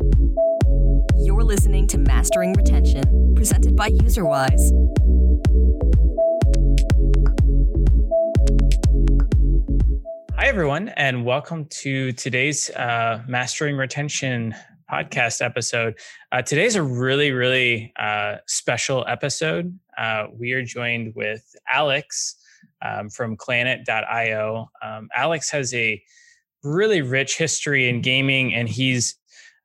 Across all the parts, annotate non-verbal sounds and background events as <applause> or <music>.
You're listening to Mastering Retention, presented by UserWise. Hi, everyone, and welcome to today's uh, Mastering Retention podcast episode. Uh, today's a really, really uh, special episode. Uh, we are joined with Alex um, from Clanet.io. Um, Alex has a really rich history in gaming, and he's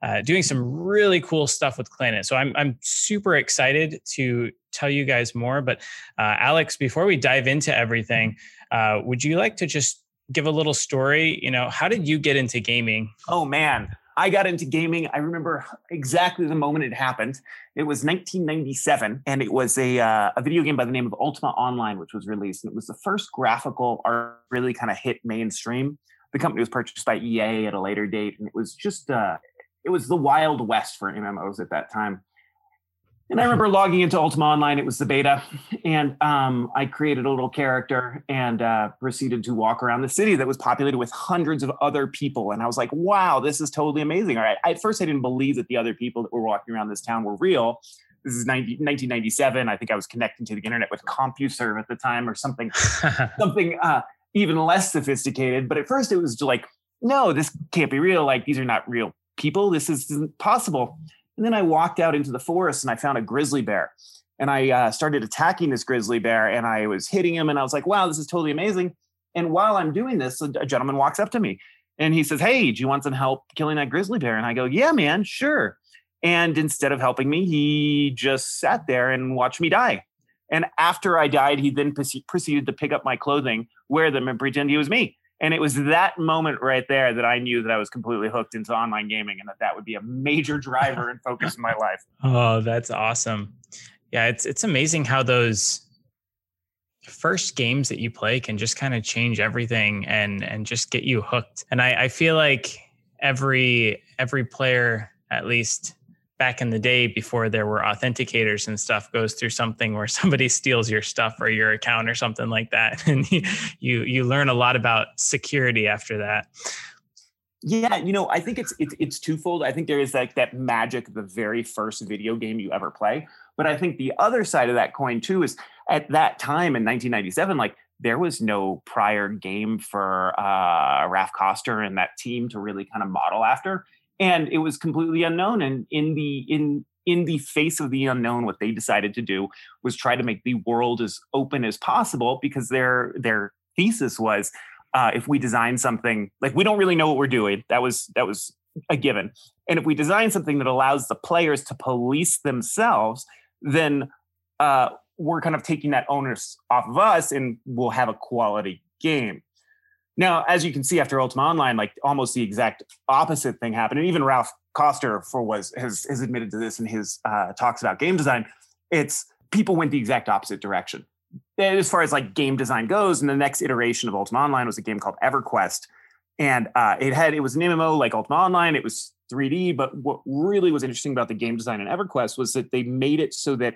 uh, doing some really cool stuff with Clanet. So I'm I'm super excited to tell you guys more. But uh, Alex, before we dive into everything, uh, would you like to just give a little story? You know, how did you get into gaming? Oh man, I got into gaming. I remember exactly the moment it happened. It was 1997, and it was a uh, a video game by the name of Ultima Online, which was released, and it was the first graphical art really kind of hit mainstream. The company was purchased by EA at a later date, and it was just uh, it was the wild west for MMOs at that time. And I <laughs> remember logging into Ultima Online. It was the beta, and um, I created a little character and uh, proceeded to walk around the city that was populated with hundreds of other people. And I was like, "Wow, this is totally amazing!" All right. At first, I didn't believe that the other people that were walking around this town were real. This is 90, 1997. I think I was connecting to the internet with CompuServe at the time, or something, <laughs> something uh, even less sophisticated. But at first, it was like, "No, this can't be real. Like these are not real people. This isn't possible." And then I walked out into the forest and I found a grizzly bear. And I uh, started attacking this grizzly bear and I was hitting him. And I was like, wow, this is totally amazing. And while I'm doing this, a, a gentleman walks up to me and he says, Hey, do you want some help killing that grizzly bear? And I go, Yeah, man, sure. And instead of helping me, he just sat there and watched me die. And after I died, he then proceeded to pick up my clothing, wear them, and pretend he was me. And it was that moment right there that I knew that I was completely hooked into online gaming and that that would be a major driver and focus in my <laughs> life. Oh, that's awesome. Yeah, it's it's amazing how those first games that you play can just kind of change everything and and just get you hooked. And I, I feel like every every player at least back in the day before there were authenticators and stuff goes through something where <laughs> somebody steals your stuff or your account or something like that. <laughs> And you you learn a lot about security after that. Yeah you know i think it's it's, it's twofold. I think there is like that magic of the very first video game you ever play. But i think the other side of that coin too is at that time in 1997 like there was no prior game for uh, Raph Koster and that team to really kind of model after and it was completely unknown and in the in in the face of the unknown what they decided to do was try to make the world as open as possible because their their thesis was uh, if we design something like we don't really know what we're doing. That was that was a given. And if we design something that allows the players to police themselves then uh, we're kind of taking that onus off of us and we'll have a quality game now, as you can see after Ultima Online, like almost the exact opposite thing happened. And even Raph Koster for was has, has admitted to this in his uh, talks about game design. It's people went the exact opposite direction as far as like game design goes. And the next iteration of Ultima Online was a game called EverQuest, and uh, it had it was an MMO like Ultima Online. It was 3D, but what really was interesting about the game design in EverQuest was that they made it so that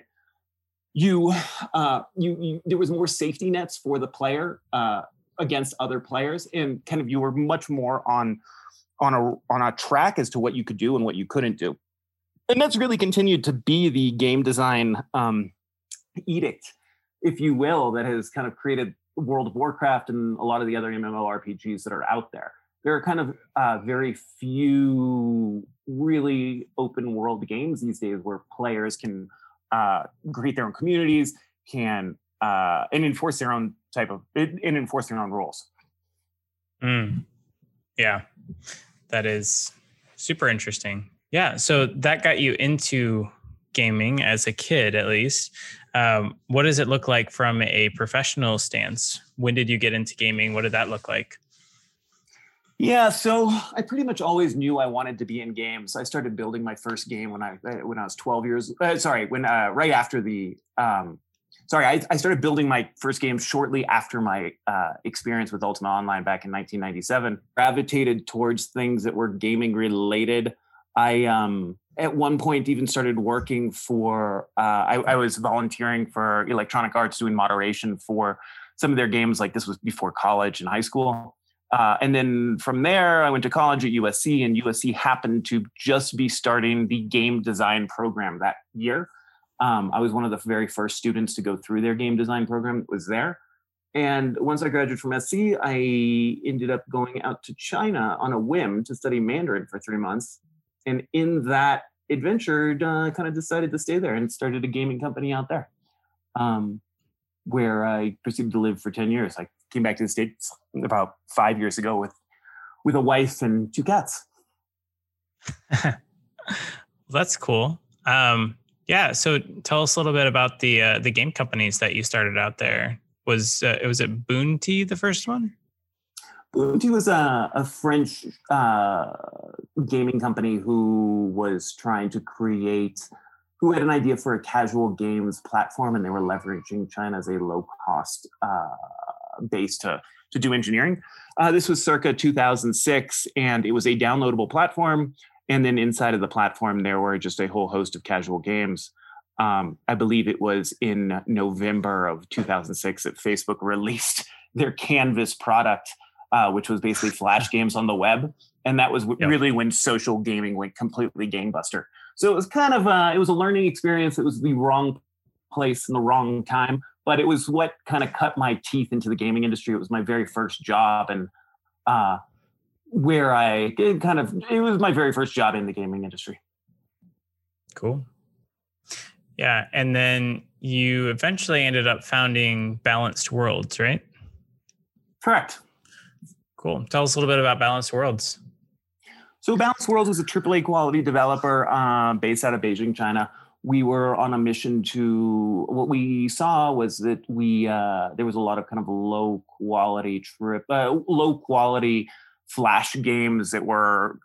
you, uh, you, you there was more safety nets for the player. Uh, against other players and kind of you were much more on on a on a track as to what you could do and what you couldn't do. And that's really continued to be the game design um, edict if you will that has kind of created world of warcraft and a lot of the other mmorpgs that are out there. There are kind of uh, very few really open world games these days where players can uh, create their own communities can uh, and enforce their own type of in, enforce their own rules. Mm. Yeah, that is super interesting. Yeah, so that got you into gaming as a kid, at least. Um, what does it look like from a professional stance? When did you get into gaming? What did that look like? Yeah, so I pretty much always knew I wanted to be in games. I started building my first game when I when I was 12 years. Uh, sorry, when uh, right after the um, sorry, I, I, started building my first game shortly after my uh, experience with Ultima Online back in 1997. Gravitated towards things that were gaming related. I um, at one point even started working for. Uh, I, I, was volunteering for Electronic Arts, doing moderation for some of their games. Like this was before college and high school. Uh, and then from there, I went to college at USC, and USC happened to just be starting the game design program that year. Um, I was one of the very first students to go through their game design program was there. And once I graduated from SC, I ended up going out to China on a whim to study Mandarin for three months. And in that adventure, uh, kind of decided to stay there and started a gaming company out there, um, where I proceeded to live for 10 years. I came back to the States about five years ago with, with a wife and two cats. <laughs> That's cool. Um, yeah. So tell us a little bit about the uh, the game companies that you started out there. Was uh, was it Boonty the first one? Boonty was a, a French uh, gaming company who was trying to create, who had an idea for a casual games platform, and they were leveraging China as a low cost uh, base to to do engineering. Uh, this was circa 2006, and it was a downloadable platform and then inside of the platform, there were just a whole host of casual games. Um, I believe it was in November of 2006 that Facebook <laughs> released their Canvas product, uh, which was basically Flash <laughs> games on the web. And that was w- yep. really when social gaming went completely gangbuster. So it was kind of a, it was a learning experience. It was the wrong place in the wrong time, but it was what kind of cut my teeth into the gaming industry. It was my very first job, and uh, where I kind of it was my very first job in the gaming industry. Cool. Yeah, and then you eventually ended up founding Balanced Worlds, right? Correct. Cool. Tell us a little bit about Balanced Worlds. So Balanced Worlds was a AAA quality developer uh, based out of Beijing, China. We were on a mission to. What we saw was that we uh, there was a lot of kind of low quality trip, uh, low quality flash games that were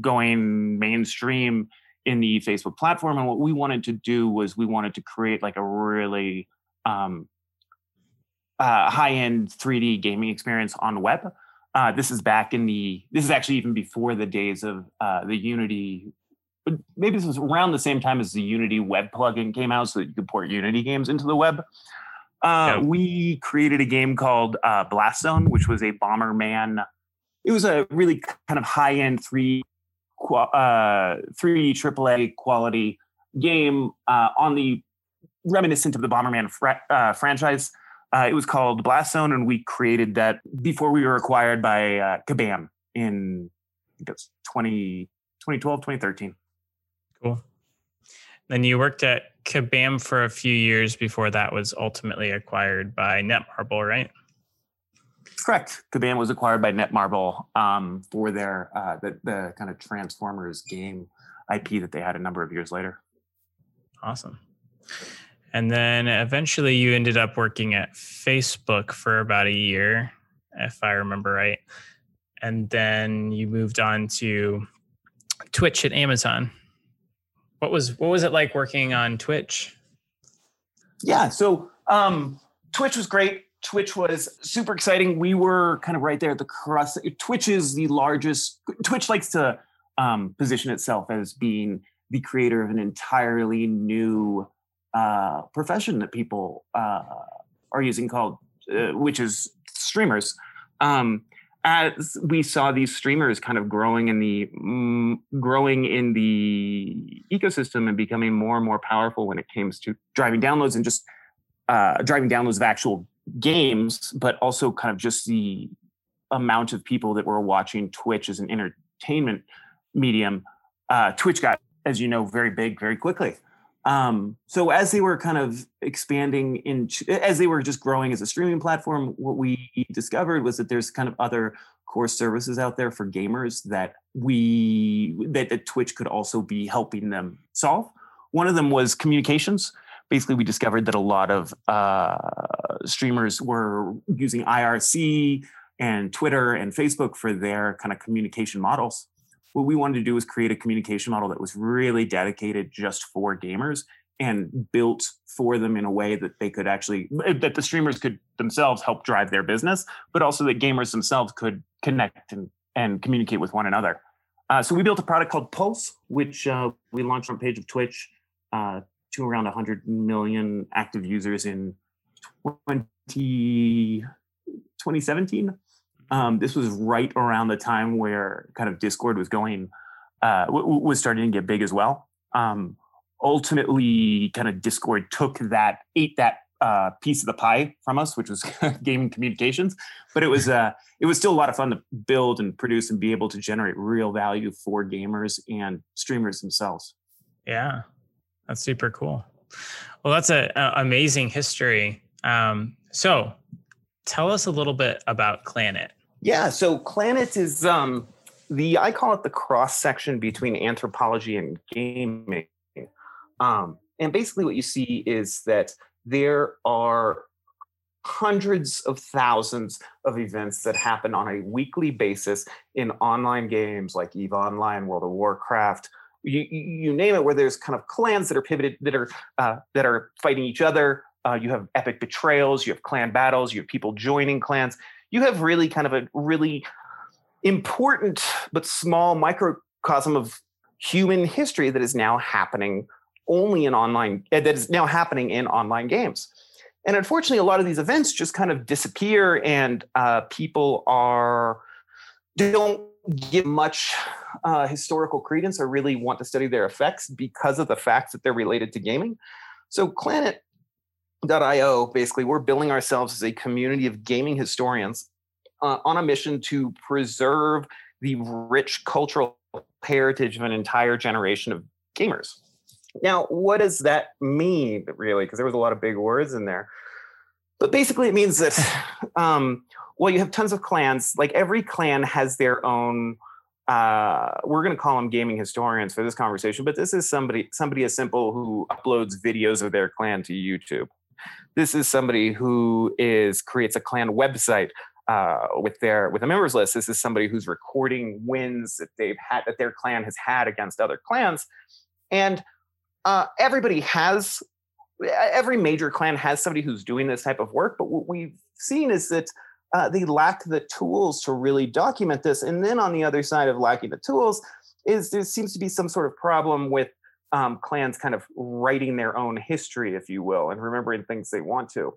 going mainstream in the Facebook platform. And what we wanted to do was we wanted to create like a really um, uh, high end 3D gaming experience on web. Uh, this is back in the, this is actually even before the days of uh, the Unity. Maybe this was around the same time as the Unity web plugin came out so that you could port Unity games into the web. Uh, yeah. We created a game called uh, Blast Zone, which was a Bomberman it was a really kind of high end three uh, 3D AAA quality game uh, on the reminiscent of the Bomberman fra- uh, franchise. Uh, it was called Blast Zone, and we created that before we were acquired by uh, Kabam in I think it's 20, 2012, 2013. Cool. Then you worked at Kabam for a few years before that was ultimately acquired by Netmarble, right? Correct. Kabam was acquired by Netmarble um, for their uh, the, the kind of Transformers game IP that they had a number of years later. Awesome. And then eventually you ended up working at Facebook for about a year, if I remember right. And then you moved on to Twitch at Amazon. What was what was it like working on Twitch? Yeah, so um, Twitch was great. Twitch was super exciting. We were kind of right there at the cross. Twitch is the largest. Twitch likes to um, position itself as being the creator of an entirely new uh, profession that people uh, are using called, uh, which is streamers. Um, as we saw these streamers kind of growing in the mm, growing in the ecosystem and becoming more and more powerful when it comes to driving downloads and just uh, driving downloads of actual games, but also kind of just the amount of people that were watching Twitch as an entertainment medium. Uh, Twitch got, as you know, very big very quickly. Um, so as they were kind of expanding in, as they were just growing as a streaming platform, what we discovered was that there's kind of other core services out there for gamers that we that, that Twitch could also be helping them solve. One of them was communications basically we discovered that a lot of uh, streamers were using IRC and Twitter and Facebook for their kind of communication models. What we wanted to do was create a communication model that was really dedicated just for gamers and built for them in a way that they could actually that the streamers could themselves help drive their business, but also that gamers themselves could connect and, and communicate with one another. Uh, so we built a product called Pulse, which uh, we launched on page of Twitch uh, to around 100 million active users in 20, 2017. Um, this was right around the time where kind of Discord was going, uh, w- was starting to get big as well. Um, ultimately, kind of Discord took that, ate that uh, piece of the pie from us, which was <laughs> gaming communications. But it was uh, it was still a lot of fun to build and produce and be able to generate real value for gamers and streamers themselves. Yeah, that's super cool. Well, that's an amazing history. Um, so, tell us a little bit about Clanet. Yeah, so Clanet is um, the I call it the cross section between anthropology and gaming. Um, and basically, what you see is that there are hundreds of thousands of events that happen on a weekly basis in online games like EVE Online, World of Warcraft, you, you name it, where there's kind of clans that are pivoted that are uh, that are fighting each other. Uh, you have epic betrayals, you have clan battles, you have people joining clans. You have really kind of a really important but small microcosm of human history that is now happening only in online uh, that is now happening in online games and unfortunately a lot of these events just kind of disappear and uh, people are don't give much uh, historical credence or really want to study their effects because of the facts that they're related to gaming so Clanet.io basically we're building ourselves as a community of gaming historians uh, on a mission to preserve the rich cultural heritage of an entire generation of gamers now, what does that mean, really? Because there was a lot of big words in there. But basically, it means that, <sighs> um, well, you have tons of clans. Like every clan has their own. Uh, we're going to call them gaming historians for this conversation, but this is somebody somebody as simple who uploads videos of their clan to YouTube. This is somebody who is creates a clan website uh, with their with a members list. This is somebody who's recording wins that they've had that their clan has had against other clans, and uh, everybody has every major clan has somebody who's doing this type of work but what we've seen is that uh, they lack the tools to really document this and then on the other side of lacking the tools is there seems to be some sort of problem with um, clans kind of writing their own history if you will and remembering things they want to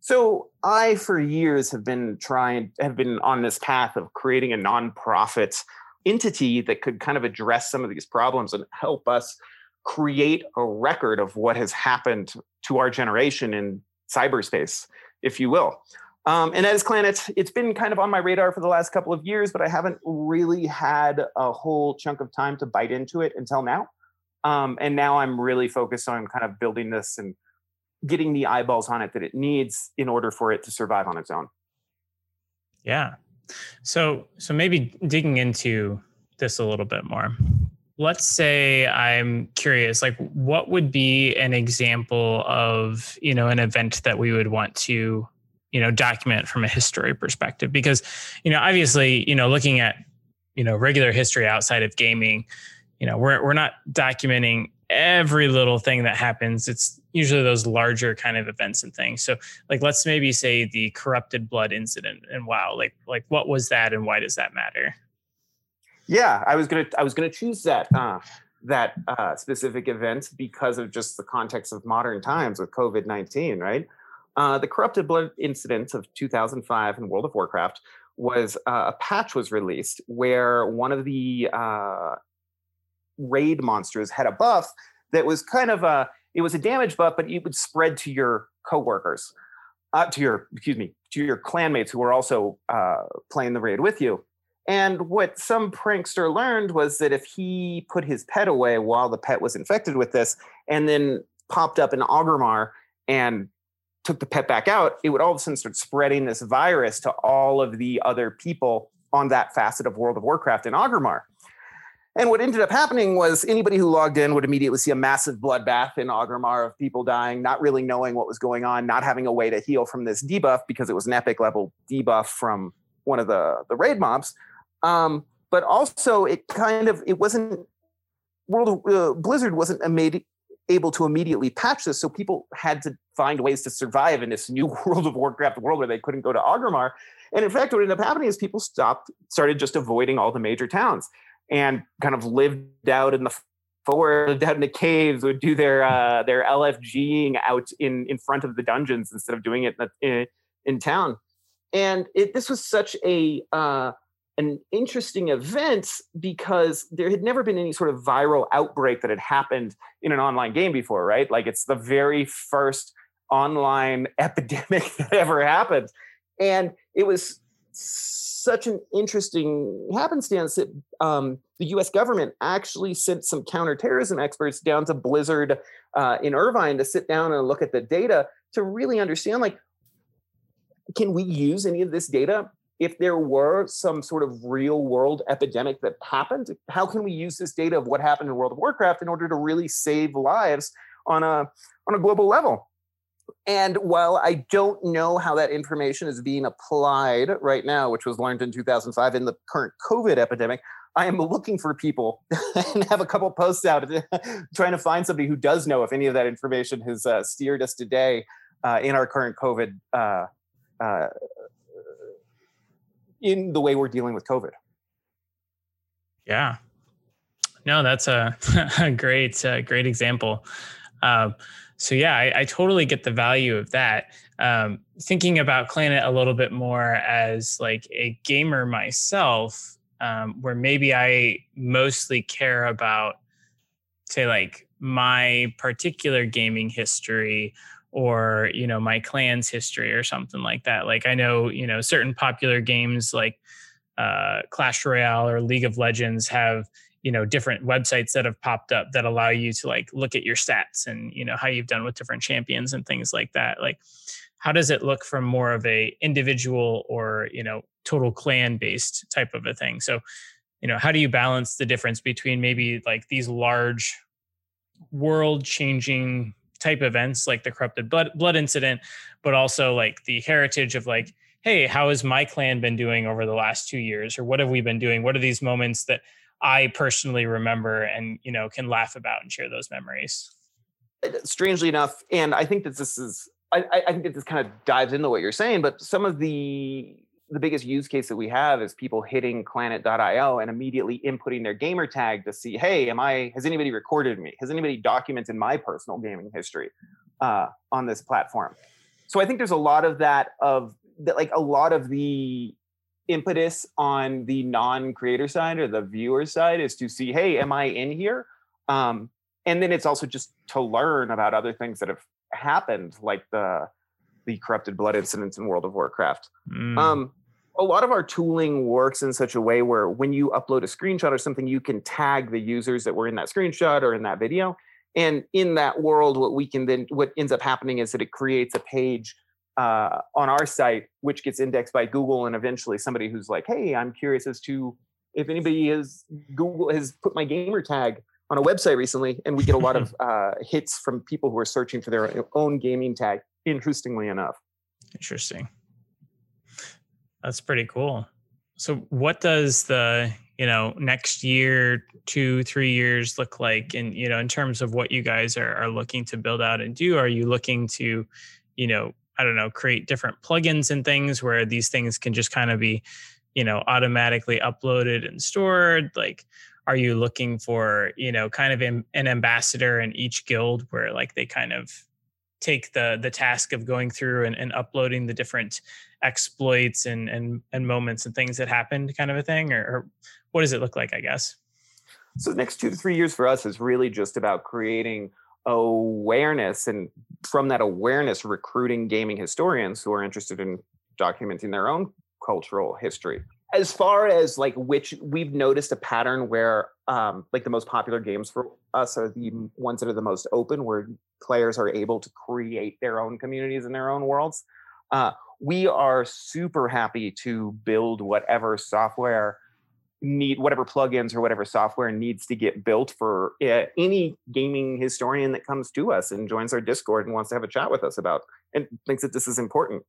so i for years have been trying have been on this path of creating a nonprofit entity that could kind of address some of these problems and help us create a record of what has happened to our generation in cyberspace, if you will. Um, and as Clan, it's, it's been kind of on my radar for the last couple of years, but I haven't really had a whole chunk of time to bite into it until now. Um, and now I'm really focused on kind of building this and getting the eyeballs on it that it needs in order for it to survive on its own. Yeah. So so maybe digging into this a little bit more let's say i'm curious like what would be an example of you know an event that we would want to you know document from a history perspective because you know obviously you know looking at you know regular history outside of gaming you know we're we're not documenting every little thing that happens. It's usually those larger kind of events and things. So like let's maybe say the corrupted blood incident and wow like like what was that and why does that matter? Yeah, I was gonna I was gonna choose that uh, that uh, specific event because of just the context of modern times with COVID nineteen. Right, uh, the corrupted blood incident of 2005 in World of Warcraft was uh, a patch was released where one of the uh, raid monsters had a buff that was kind of a it was a damage buff, but it would spread to your coworkers, uh, to your excuse me, to your clanmates who were also uh, playing the raid with you. And what some prankster learned was that if he put his pet away while the pet was infected with this and then popped up in Orgrimmar and took the pet back out, it would all of a sudden start spreading this virus to all of the other people on that facet of World of Warcraft in Orgrimmar. And what ended up happening was anybody who logged in would immediately see a massive bloodbath in Orgrimmar of people dying, not really knowing what was going on, not having a way to heal from this debuff because it was an epic level debuff from one of the, the raid mobs. Um, but also, it kind of it wasn't World uh, Blizzard wasn't immedi- able to immediately patch this, so people had to find ways to survive in this new <laughs> World of Warcraft world where they couldn't go to Orgrimmar. And in fact, what ended up happening is people stopped, started just avoiding all the major towns, and kind of lived out in the forest, out in the caves, would do their uh, their LFGing out in in front of the dungeons instead of doing it in, in town. and it, this was such a uh, an interesting event because there had never been any sort of viral outbreak that had happened in an online game before, right? Like it's the very first online <laughs> epidemic that ever happened. And it was such an interesting happenstance that um, the US government actually sent some counterterrorism experts down to Blizzard uh, in Irvine to sit down and look at the data to really understand like, can we use any of this data if there were some sort of real world epidemic that happened, how can we use this data of what happened in World of Warcraft in order to really save lives on a on a global level? And while I don't know how that information is being applied right now, which was learned in 2005 in the current COVID epidemic, I am looking for people <laughs> and have a couple posts out <laughs> trying to find somebody who does know if any of that information has uh, steered us today uh, in our current COVID uh, uh in the way we're dealing with COVID. Yeah. No, that's a, <laughs> a great, uh, great example. Um, so yeah, I, I, totally get the value of that. Um, thinking about Clanet a little bit more as like a gamer myself, um, where maybe I mostly care about, say, like my particular gaming history or you know my clan's history or something like that. Like i know you know certain popular games like uh, clash royale or league of legends have you know different websites that have popped up that allow you to like look at your stats and you know how you've done with different champions and things like that. Like how does it look from more of a individual or you know total clan based type of a thing? So you know how do you balance the difference between maybe like these large world changing type events like the corrupted blood blood incident, but also like the heritage of like, hey, how has my clan been doing over the last two years, or what have we been doing? What are these moments that I personally remember and you know can laugh about and share those memories? Strangely enough, and I think that this is I, I think that this kind of dives into what you're saying, but some of the the biggest use case that we have is people hitting clanet.io and immediately inputting their gamer tag to see, hey, am I has anybody recorded me? Has anybody documented my personal gaming history uh, on this platform? So I think there's a lot of that of that, like a lot of the impetus on the non-creator side or the viewer side is to see, hey, am I in here? Um, and then it's also just to learn about other things that have happened, like the the corrupted blood incidents in World of Warcraft. Mm. Um, a lot of our tooling works in such a way where when you upload a screenshot or something, you can tag the users that were in that screenshot or in that video. And in that world, what we can then, what ends up happening is that it creates a page uh, on our site, which gets indexed by Google. And eventually somebody who's like, hey, I'm curious as to if anybody has Google has put my gamer tag on a website recently. And we get a lot of <laughs> uh, hits from people who are searching for their own gaming tag, interestingly enough. Interesting. That's pretty cool. So, what does the you know next year, two, three years look like? And you know, in terms of what you guys are are looking to build out and do, are you looking to, you know, I don't know, create different plugins and things where these things can just kind of be, you know, automatically uploaded and stored? Like, are you looking for you know kind of an ambassador in each guild where like they kind of take the the task of going through and, and uploading the different exploits and and and moments and things that happened kind of a thing or, or what does it look like i guess? So the next two to three years for us is really just about creating awareness and from that awareness recruiting gaming historians who are interested in documenting their own cultural history. As far as like which we've noticed a pattern where um, like the most popular games for us are the ones that are the most open where players are able to create their own communities and their own worlds. Uh, we are super happy to build whatever software need whatever plugins or whatever software needs to get built for uh, any gaming historian that comes to us and joins our discord and wants to have a chat with us about and thinks that this is important.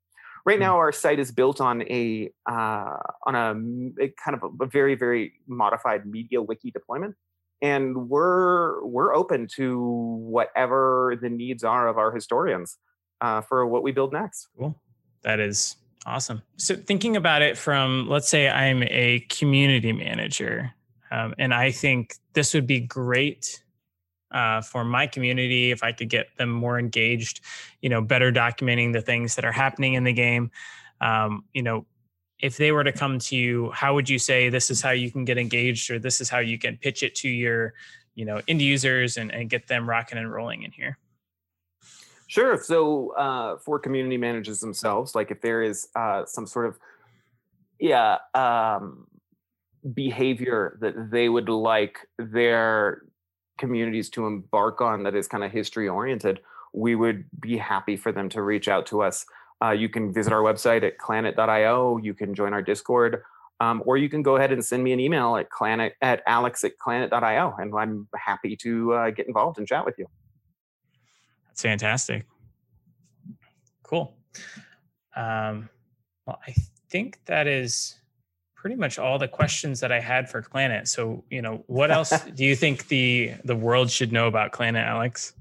Right now our site is built on a uh, on a, a, kind of a, a, very very modified media wiki deployment and we're we're open to whatever the needs are of our historians uh, for what we build next. Cool. That is awesome. So thinking about it from let's say i'm a community manager um, and i think this would be great uh, for my community if i could get them more engaged you know better documenting the things that are happening in the game um, you know, if they were to come to you, how would you say this is how you can get engaged, or this is how you can pitch it to your, you know, end users and, and get them rocking and rolling in here? Sure. So uh, for community managers themselves, like if there is uh, some sort of yeah um, behavior that they would like their communities to embark on that is kind of history oriented, we would be happy for them to reach out to us. Uh, you can visit our website at clanet.io. You can join our Discord, um, or you can go ahead and send me an email at clanet at alex at clanet.io, and I'm happy to uh, get involved and chat with you. That's fantastic. Cool. Um, well, I think that is pretty much all the questions that I had for Clanet. So, you know, what else <laughs> do you think the the world should know about Clanet, Alex?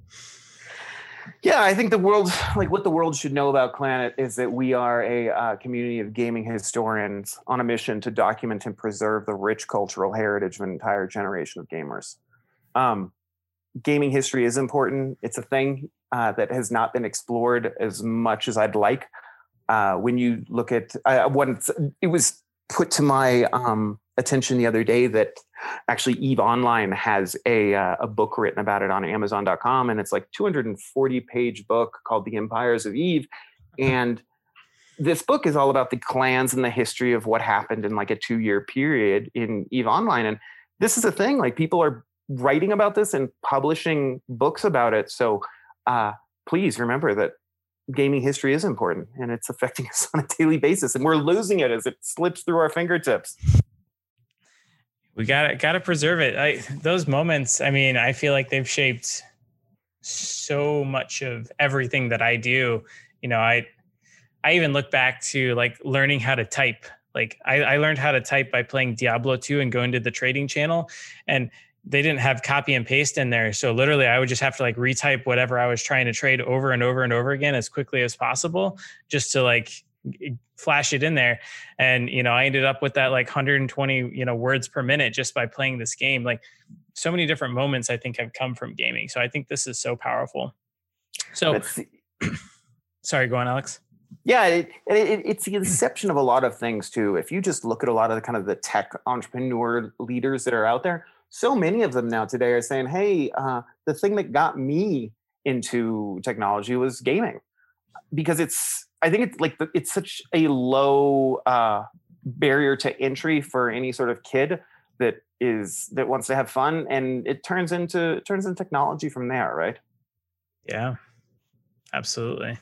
Yeah, I think the world, like what the world should know about Clanet, is that we are a uh, community of gaming historians on a mission to document and preserve the rich cultural heritage of an entire generation of gamers. Um, gaming history is important. It's a thing uh, that has not been explored as much as I'd like. Uh, when you look at uh, what it was put to my um, attention the other day that actually Eve Online has a uh, a book written about it on Amazon.com, and it's like 240 page book called The Empires of Eve, and this book is all about the clans and the history of what happened in like a two year period in Eve Online, and this is a thing like people are writing about this and publishing books about it. So uh, please remember that gaming history is important and it's affecting <laughs> us on a daily basis, and we're losing it as it slips through our fingertips we got got to preserve it. I, those moments, I mean, I feel like they've shaped so much of everything that I do. You know, I I even look back to like learning how to type. Like I, I learned how to type by playing Diablo 2 and going to the trading channel. And they didn't have copy and paste in there. So literally I would just have to like retype whatever I was trying to trade over and over and over again as quickly as possible just to like flash it in there. And you know i ended up with that like 120 you know words per minute just by playing this game. Like so many different moments i think have come from gaming. So i think this is so powerful. So <clears throat> sorry go on alex. Yeah it, it, it's the inception of a lot of things too. If you just look at a lot of the kind of the tech entrepreneur leaders that are out there so many of them now today are saying hey uh, the thing that got me into technology was gaming. Because it's I think it's like it's such a low uh, barrier to entry for any sort of kid that is that wants to have fun, and it turns into turns into technology from there, right? Yeah, absolutely.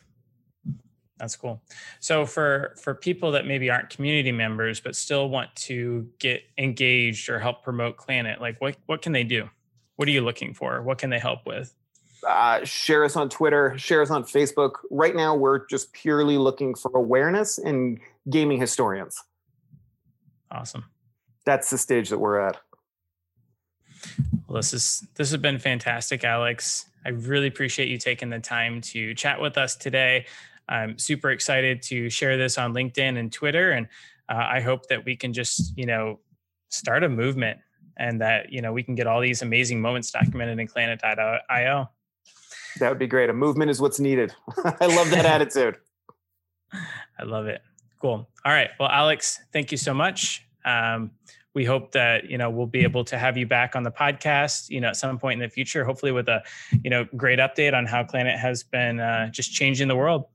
That's cool. So for for people that maybe aren't community members but still want to get engaged or help promote Clanet, like what what can they do? What are you looking for? What can they help with? Uh, share us on Twitter, share us on Facebook. Right now, we're just purely looking for awareness and gaming historians. Awesome. That's the stage that we're at. Well, this is this has been fantastic, Alex. I really appreciate you taking the time to chat with us today. I'm super excited to share this on LinkedIn and Twitter, and uh, I hope that we can just you know start a movement and that you know we can get all these amazing moments documented in Clanet.io. That would be great. A movement is what's needed. <laughs> I love that <laughs> attitude. I love it. Cool. All right. Well, Alex, thank you so much. Um, we hope that you know we'll be able to have you back on the podcast you know at some point in the future hopefully with a you know great update on how Clanet has been uh, just changing the world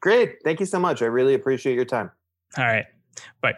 great thank you so much i really appreciate your time all right bye